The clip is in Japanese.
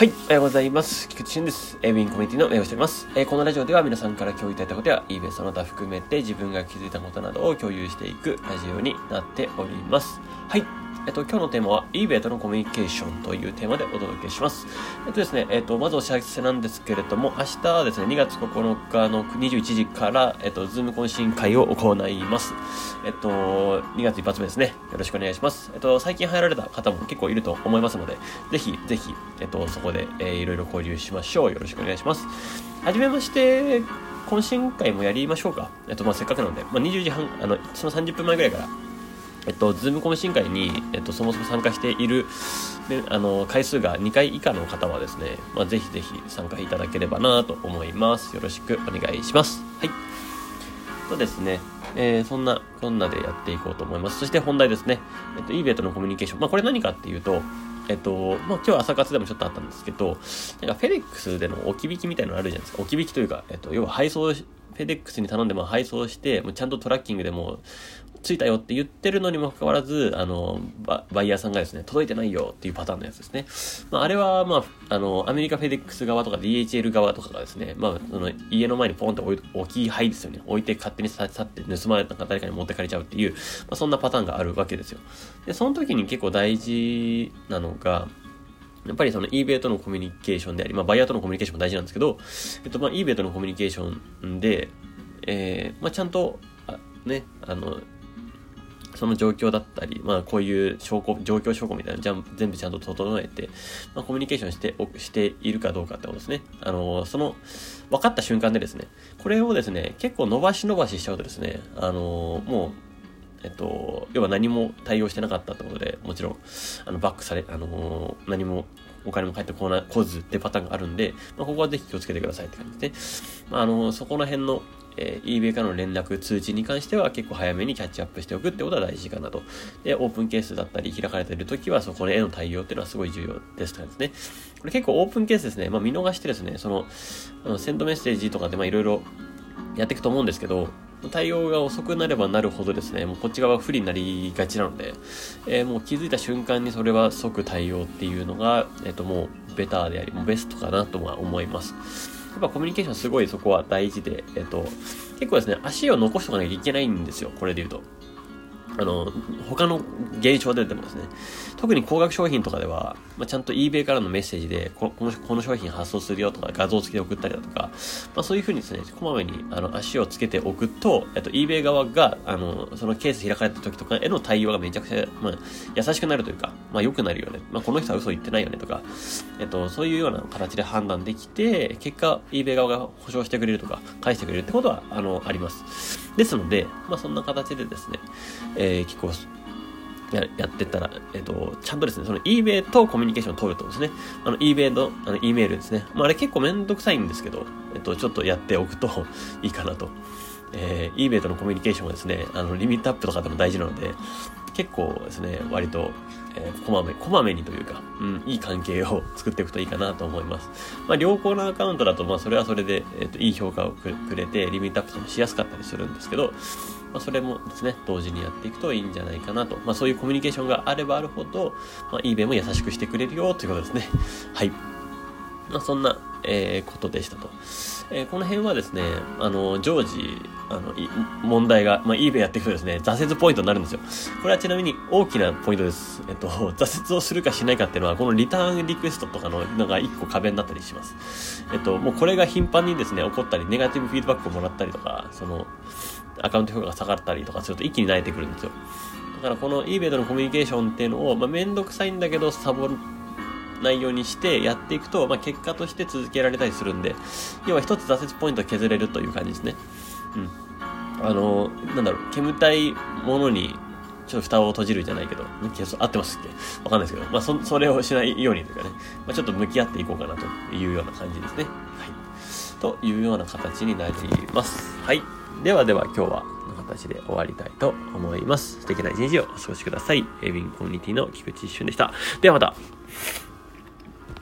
はい、おはようございます。菊池俊です。 eBay コミュニティの運営をしております。えー、このラジオでは皆さんから共有いただいたことや、eBay その他含めて自分が気づいたことなどを共有していくラジオになっております。はい。えっと、今日のテーマは eBay とのコミュニケーションというテーマでお届けします。えっとですね、えっと、まずお知らせなんですけれども、明日はですね、2月9日の21時から、えっと、 Zoom 懇親会を行います。えっと、2月一発目ですね。よろしくお願いします。えっと、最近入られた方も結構いると思いますので、ぜひ、ぜひ、えっと、そこで、えー、いろいろ交流しましょう。よろしくお願いします。はじめまして、懇親会もやりましょうか。えっと、まあ、せっかくなので、まあ、20時半、あの、その30分前ぐらいから、えっと、ズーム懇親会に、えっと、そもそも参加している、ね、あの、回数が2回以下の方はですね、まあ、ぜひぜひ参加いただければなと思います。よろしくお願いします。はい。とですね、えー、そんな、こんなでやっていこうと思います。そして本題ですね。えっと、eBay とのコミュニケーション。まあ、これ何かっていうと、えっと、まあ、今日朝活でもちょっとあったんですけど、なんかフェデックスでの置き引きみたいなのあるじゃないですか。置き引きというか、えっと、要は配送フェデックスに頼んでも配送して、もうちゃんとトラッキングでも着いたよって言ってるのにもかかわらず、あの、バイヤーさんがですね、届いてないよっていうパターンのやつですね。まあ、あれは、まあ、あの、アメリカフェデックス側とか DHL 側とかがですね、まあ、その家の前にポンって置き配ですよね。置いて勝手に去って盗まれたか誰かに持ってかれちゃうっていう、まあ、そんなパターンがあるわけですよ。で、その時に結構大事なのが、やっぱりその eBay とのコミュニケーションであり、まあ、バイヤーとのコミュニケーションも大事なんですけど、えっと、まあ、eBay とのコミュニケーションで、えー、まあ、ちゃんと、あね、あの、その状況だったり、まあ、こういう証拠、状況証拠みたいなのじゃ全部ちゃんと整えて、まあ、コミュニケーションして、しているかどうかってことですね。あの、その、分かった瞬間でですね、これをですね、結構伸ばし伸ばししちゃうとですね、あの、もう、えっと、要は何も対応してなかったってことで、もちろん、あの、バックされ、あの、何もお金も返ってこな、来ずってパターンがあるんで、まあ、ここはぜひ気をつけてくださいって感じですね。まあ、あの、そこら辺の、えー、eBay からの連絡、通知に関しては結構早めにキャッチアップしておくってことは大事かなと。で、オープンケースだったり開かれている時はそこへの対応っていうのはすごい重要ですからですね。これ結構オープンケースですね。まあ、見逃してですね、その、あのセンドメッセージとかでまあいろいろやっていくと思うんですけど、対応が遅くなればなるほどですね、もうこっち側不利になりがちなので、えー、もう気づいた瞬間にそれは即対応っていうのが、えっ、ー、ともうベターであり、もうベストかなとは思います。やっぱコミュニケーションすごいそこは大事で、えっ、と、結構ですね、足を残しとかなきゃいけないんですよ、これで言うと。あの、他の現象で出てもですね、特に高額商品とかでは、まあ、ちゃんと eBay からのメッセージでこの、この商品発送するよとか画像付きで送ったりだとか、まあ、そういうふうにですね、こまめにあの足をつけておくと、えっと、eBay 側が、あの、そのケース開かれた時とかへの対応がめちゃくちゃ、まあ、優しくなるというか、まあ、良くなるよね。まあ、この人は嘘言ってないよねとか、えっと、そういうような形で判断できて、結果、eBay 側が保証してくれるとか、返してくれるってことは、あの、あります。ですので、まあ、そんな形でですね、えー、結構、ややってたら、えっ、と、ちゃんとですね、その eBay とコミュニケーションを取るとですね、あの eBay のあの E メールですね。まあ、あれ結構めんどくさいんですけど、えっ、と、ちょっとやっておくと いいかなと。えー、eBay とのコミュニケーションはですね、あの、リミットアップとかでも大事なので、結構ですね、割と、えー、こまめ、こまめにというか、うん、いい関係を作っていくといいかなと思います。まあ、良好なアカウントだと、まあ、それはそれで、えっ、ー、と、いい評価をくれて、リミットアップもしやすかったりするんですけど、まあ、それもですね、同時にやっていくといいんじゃないかなと。まあ、そういうコミュニケーションがあればあるほど、まあ、eBay も優しくしてくれるよということですね。はい。まあ、そんな、えー、ことでしたと。えー、この辺はですね、あの、常時、あの、問題が、まあ、eBay やっていくとですね、挫折ポイントになるんですよ。これはちなみに大きなポイントです。えっと、挫折をするかしないかっていうのは、このリターンリクエストとかののが一個壁になったりします。えっと、もうこれが頻繁にですね、起こったり、ネガティブフィードバックをもらったりとか、その、アカウント評価が下がったりとかすると一気に慣れてくるんですよ。だからこの eBay とのコミュニケーションっていうのを、まあ、めんどくさいんだけど、サボないようにしてやっていくと、まあ、結果として続けられたりするんで、要は一つ挫折ポイントを削れるという感じですね。うん。あの、なんだろう、煙たいものに、ちょっと蓋を閉じるじゃないけど、合ってますっけ？わかんないですけど、まあそ、それをしないようにというかね、まあ、ちょっと向き合っていこうかなというような感じですね。はい。というような形になります。はい。ではでは今日はこの形で終わりたいと思います。素敵な一日をお過ごしください。エビンコミュニティの菊池一瞬でした。ではまた。